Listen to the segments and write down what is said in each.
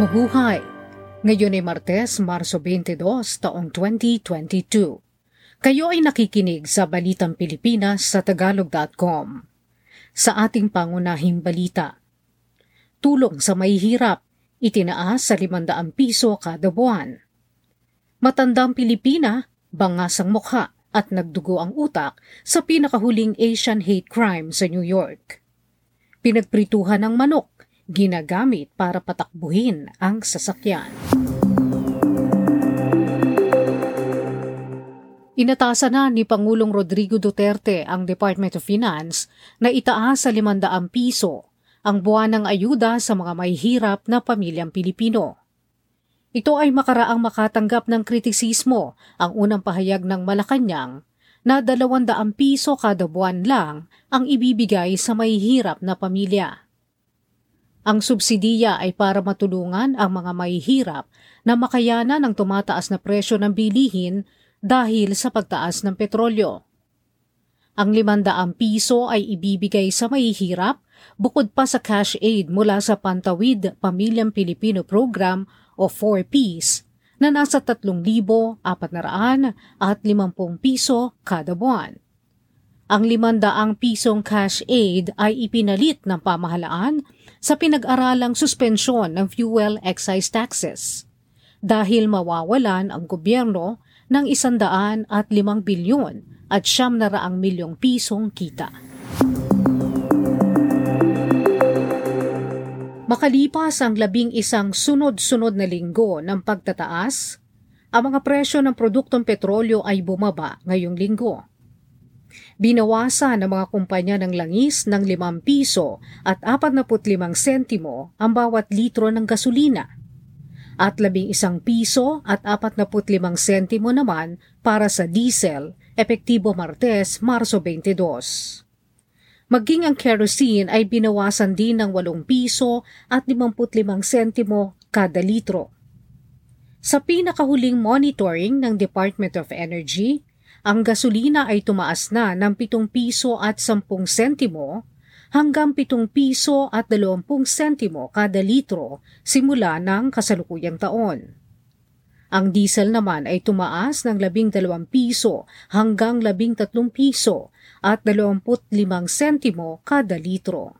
Mabuhay! Ngayon ay Martes, Marso 22, taong 2022. Kayo ay nakikinig sa Balitang Pilipinas sa Tagalog.com. Sa ating pangunahing balita, Tulong sa mahihirap, itinaas sa 500 piso kada buwan. Matandang Pilipina, bangas ang mukha at nagdugo ang utak sa pinakahuling Asian hate crime sa New York. Pinagprituhan ng manok ginagamit para patakbuhin ang sasakyan. Inatasan na ni Pangulong Rodrigo Duterte ang Department of Finance na itaas sa 500 piso ang buwan ng ayuda sa mga mahihirap na pamilyang Pilipino. Ito ay makaraang makatanggap ng kritisismo ang unang pahayag ng Malacanang na 200 piso kada buwan lang ang ibibigay sa mahihirap na pamilya. Ang subsidiya ay para matulungan ang mga mahihirap na makayanan ng tumataas na presyo ng bilihin dahil sa pagtaas ng petrolyo. Ang 500 piso ay ibibigay sa mahihirap bukod pa sa cash aid mula sa Pantawid Pamilyang Pilipino Program o 4Ps na nasa 3,400 at 50 piso kada buwan. Ang 500 pisong cash aid ay ipinalit ng pamahalaan sa pinag-aralang suspensyon ng fuel excise taxes dahil mawawalan ang gobyerno ng isandaan at limang bilyon at siyam na raang milyong pisong kita. Makalipas ang labing isang sunod-sunod na linggo ng pagtataas, ang mga presyo ng produktong petrolyo ay bumaba ngayong linggo Binawasan ng mga kumpanya ng langis ng 5 piso at 45 sentimo ang bawat litro ng gasolina at 11 piso at 45 sentimo naman para sa diesel, epektibo Martes, Marso 22. Maging ang kerosene ay binawasan din ng 8 piso at 55 sentimo kada litro. Sa pinakahuling monitoring ng Department of Energy, ang gasolina ay tumaas na ng 7 piso at 10 sentimo hanggang 7 piso at 20 sentimo kada litro simula ng kasalukuyang taon. Ang diesel naman ay tumaas ng 12 piso hanggang 13 piso at 25 sentimo kada litro.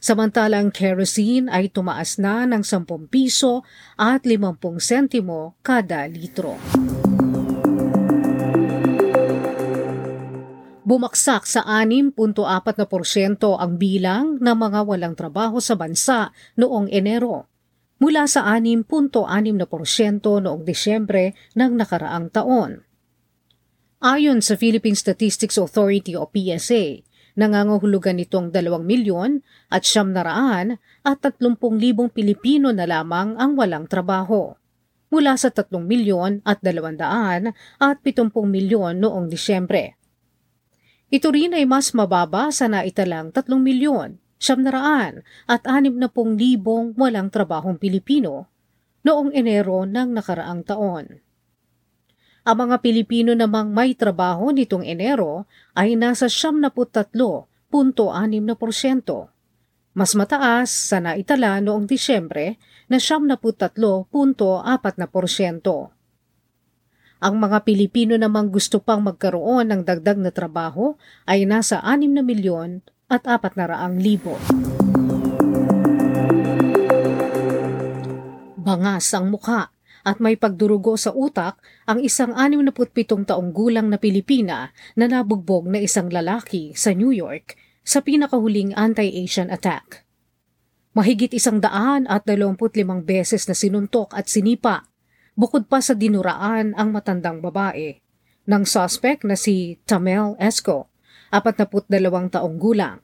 Samantalang kerosene ay tumaas na ng 10 piso at 50 sentimo kada litro. Bumaksak sa 6.4% ang bilang ng mga walang trabaho sa bansa noong Enero mula sa 6.6% noong Desyembre ng nakaraang taon. Ayon sa Philippine Statistics Authority o PSA, nangangahulugan nitong 2 milyon at siyam na at 30 libong Pilipino na lamang ang walang trabaho mula sa 3 milyon at 200 at 70 milyon noong Disyembre. Ito rin ay mas mababa sa naitalang 3 milyon, siyam na raan at 60 libong walang trabahong Pilipino noong Enero ng nakaraang taon. Ang mga Pilipino namang may trabaho nitong Enero ay nasa 73.6%. Mas mataas sa naitala noong Disyembre na 73.4%. Ang mga Pilipino namang gusto pang magkaroon ng dagdag na trabaho ay nasa 6 na milyon at 4 na raang libo. Bangas ang mukha at may pagdurugo sa utak ang isang 67 taong gulang na Pilipina na nabugbog na isang lalaki sa New York sa pinakahuling anti-Asian attack. Mahigit isang daan at 25 beses na sinuntok at sinipa bukod pa sa dinuraan ang matandang babae ng suspect na si Tamel Esco, 42 taong gulang.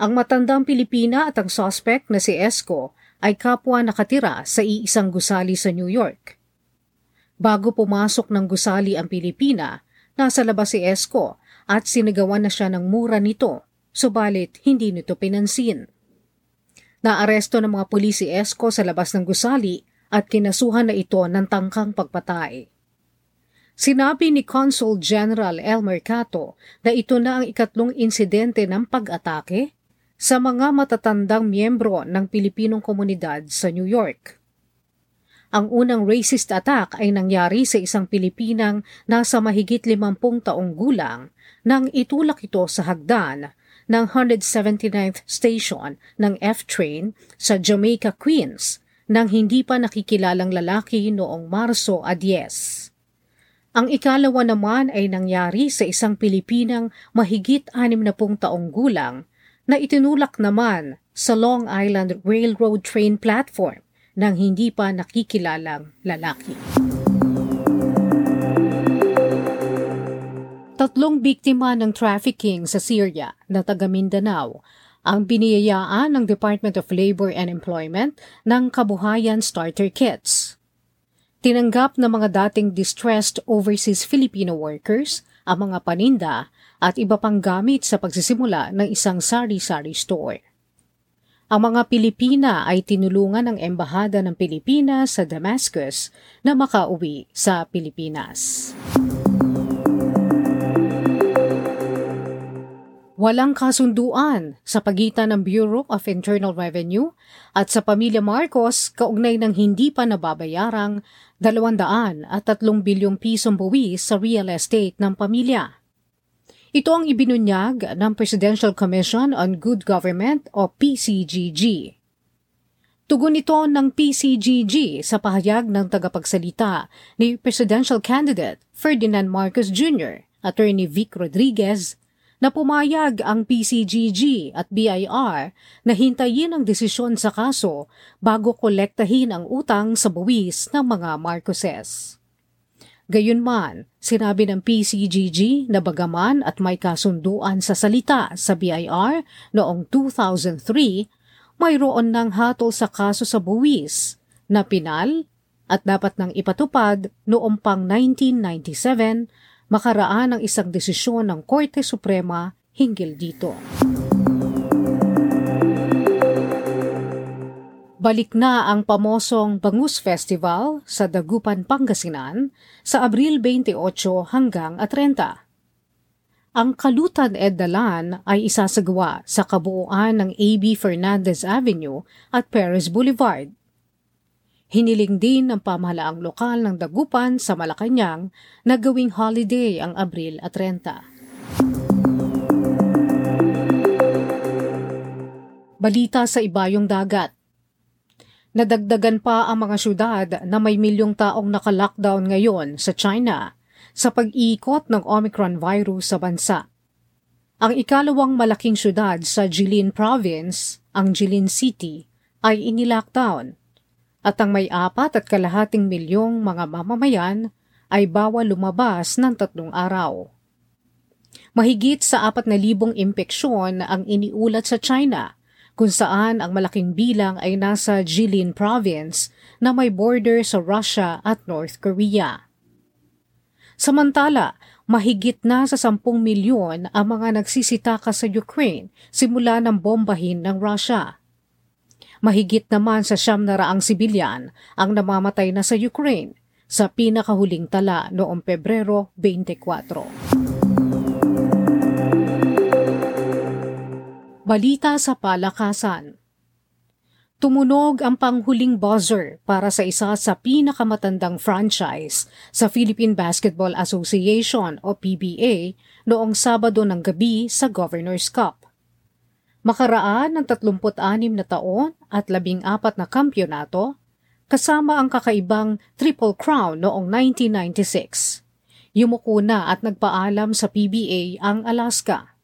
Ang matandang Pilipina at ang suspect na si Esco ay kapwa nakatira sa iisang gusali sa New York. Bago pumasok ng gusali ang Pilipina, nasa labas si Esco at sinagawan na siya ng mura nito, subalit hindi nito pinansin. Naaresto ng mga pulis si Esco sa labas ng gusali at kinasuhan na ito ng tangkang pagpatay. Sinabi ni Consul General El Mercato na ito na ang ikatlong insidente ng pag-atake sa mga matatandang miyembro ng Pilipinong komunidad sa New York. Ang unang racist attack ay nangyari sa isang Pilipinang nasa mahigit 50 taong gulang nang itulak ito sa hagdan ng 179th Station ng F-Train sa Jamaica, Queens nang hindi pa nakikilalang lalaki noong Marso 10. Ang ikalawa naman ay nangyari sa isang Pilipinang mahigit 60 taong gulang na itinulak naman sa Long Island Railroad train platform ng hindi pa nakikilalang lalaki. Tatlong biktima ng trafficking sa Syria na taga Mindanao ang biniyayaan ng Department of Labor and Employment ng Kabuhayan Starter Kits. Tinanggap ng mga dating distressed overseas Filipino workers ang mga paninda at iba pang gamit sa pagsisimula ng isang sari-sari store. Ang mga Pilipina ay tinulungan ng Embahada ng Pilipinas sa Damascus na makauwi sa Pilipinas. Walang kasunduan sa pagitan ng Bureau of Internal Revenue at sa pamilya Marcos kaugnay ng hindi pa nababayarang 200 at 3 bilyong pisong buwis sa real estate ng pamilya. Ito ang ibinunyag ng Presidential Commission on Good Government o PCGG. Tugon ito ng PCGG sa pahayag ng tagapagsalita ni Presidential Candidate Ferdinand Marcos Jr., Attorney Vic Rodriguez, na pumayag ang PCGG at BIR na hintayin ang desisyon sa kaso bago kolektahin ang utang sa buwis ng mga Marcoses. Gayunman, sinabi ng PCGG na bagaman at may kasunduan sa salita sa BIR noong 2003, mayroon ng hatol sa kaso sa buwis na pinal at dapat nang ipatupad noong pang 1997 makaraan ng isang desisyon ng Korte Suprema hinggil dito. Balik na ang pamosong Bangus Festival sa Dagupan, Pangasinan sa Abril 28 hanggang 30. Ang Kalutan Eddalan ay isasagawa sa kabuuan ng AB Fernandez Avenue at Perez Boulevard. Hiniling din ng pamahalaang lokal ng Dagupan sa Malacanang na gawing holiday ang Abril at 30. Balita sa ibayong dagat. Nadagdagan pa ang mga syudad na may milyong taong naka-lockdown ngayon sa China sa pag-iikot ng Omicron virus sa bansa. Ang ikalawang malaking syudad sa Jilin Province, ang Jilin City, ay inilockdown at ang may apat at kalahating milyong mga mamamayan ay bawal lumabas ng tatlong araw. Mahigit sa apat na libong impeksyon ang iniulat sa China kung saan ang malaking bilang ay nasa Jilin Province na may border sa Russia at North Korea. Samantala, mahigit na sa 10 milyon ang mga nagsisitaka sa Ukraine simula ng bombahin ng Russia. Mahigit naman sa siyam na raang sibilyan ang namamatay na sa Ukraine sa pinakahuling tala noong Pebrero 24. Balita sa Palakasan Tumunog ang panghuling buzzer para sa isa sa pinakamatandang franchise sa Philippine Basketball Association o PBA noong Sabado ng gabi sa Governor's Cup. Makaraan ng 36 na taon at 14 na kampyonato, kasama ang kakaibang Triple Crown noong 1996. Yumuko na at nagpaalam sa PBA ang Alaska.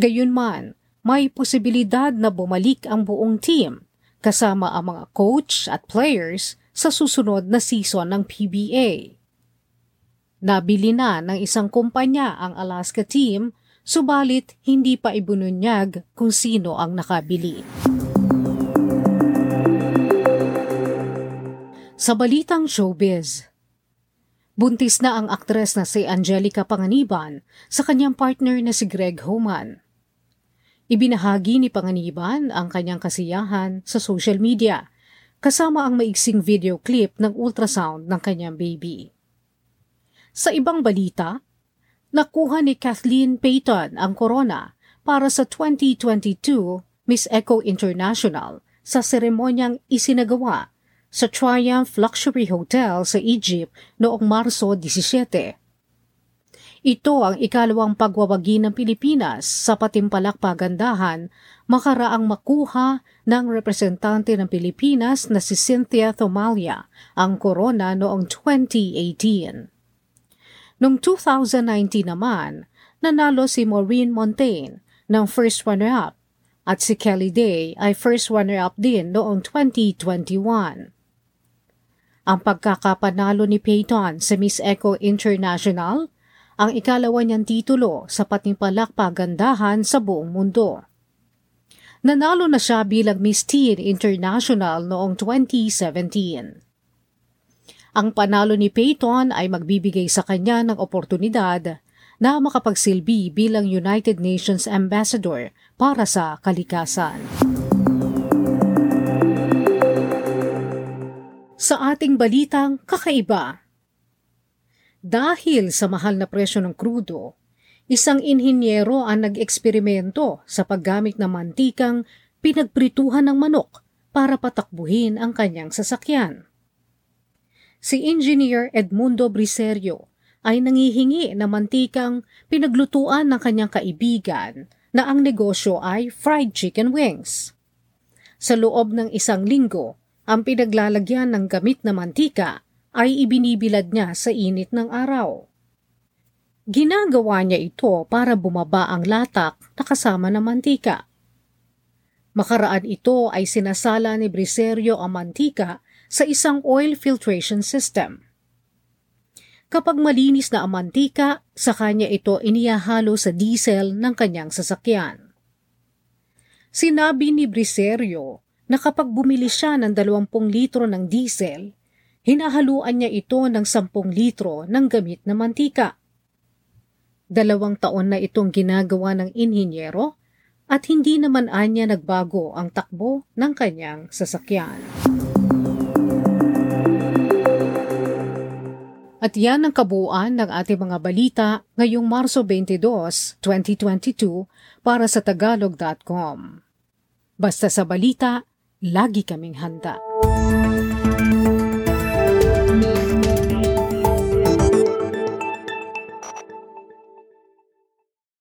Gayunman, may posibilidad na bumalik ang buong team kasama ang mga coach at players sa susunod na season ng PBA. Nabili na ng isang kumpanya ang Alaska team subalit hindi pa ibununyag kung sino ang nakabili. Sa balitang showbiz, buntis na ang aktres na si Angelica Panganiban sa kanyang partner na si Greg Homan. Ibinahagi ni Panganiban ang kanyang kasiyahan sa social media kasama ang maiksing video clip ng ultrasound ng kanyang baby. Sa ibang balita, nakuha ni Kathleen Payton ang corona para sa 2022 Miss Eco International sa seremonyang isinagawa sa Triumph Luxury Hotel sa Egypt noong Marso 17. Ito ang ikalawang pagwawagi ng Pilipinas sa patimpalak pagandahan makaraang makuha ng representante ng Pilipinas na si Cynthia Thomalia ang corona noong 2018. Noong 2019 naman, nanalo si Maureen Montaigne ng first runner-up at si Kelly Day ay first runner-up din noong 2021. Ang pagkakapanalo ni Peyton sa Miss Eco International ang ikalawa niyang titulo sa patimpalak pagandahan sa buong mundo. Nanalo na siya bilang Miss Teen International noong 2017. Ang panalo ni Peyton ay magbibigay sa kanya ng oportunidad na makapagsilbi bilang United Nations Ambassador para sa kalikasan. Sa ating balitang kakaiba, dahil sa mahal na presyo ng krudo, isang inhinyero ang nag-eksperimento sa paggamit ng mantikang pinagprituhan ng manok para patakbuhin ang kanyang sasakyan. Si Engineer Edmundo Briserio ay nangihingi ng mantikang pinaglutuan ng kanyang kaibigan na ang negosyo ay fried chicken wings. Sa loob ng isang linggo, ang pinaglalagyan ng gamit na mantika ay ibinibilad niya sa init ng araw. Ginagawa niya ito para bumaba ang latak na kasama ng mantika. Makaraan ito ay sinasala ni Briserio ang mantika sa isang oil filtration system. Kapag malinis na ang mantika, sa kanya ito iniyahalo sa diesel ng kanyang sasakyan. Sinabi ni Briserio na kapag bumili siya ng 20 litro ng diesel, hinahaluan niya ito ng 10 litro ng gamit na mantika. Dalawang taon na itong ginagawa ng inhinyero at hindi naman anya nagbago ang takbo ng kanyang sasakyan. At yan ang kabuuan ng ating mga balita ngayong Marso 22, 2022 para sa tagalog.com. Basta sa balita, lagi kaming handa.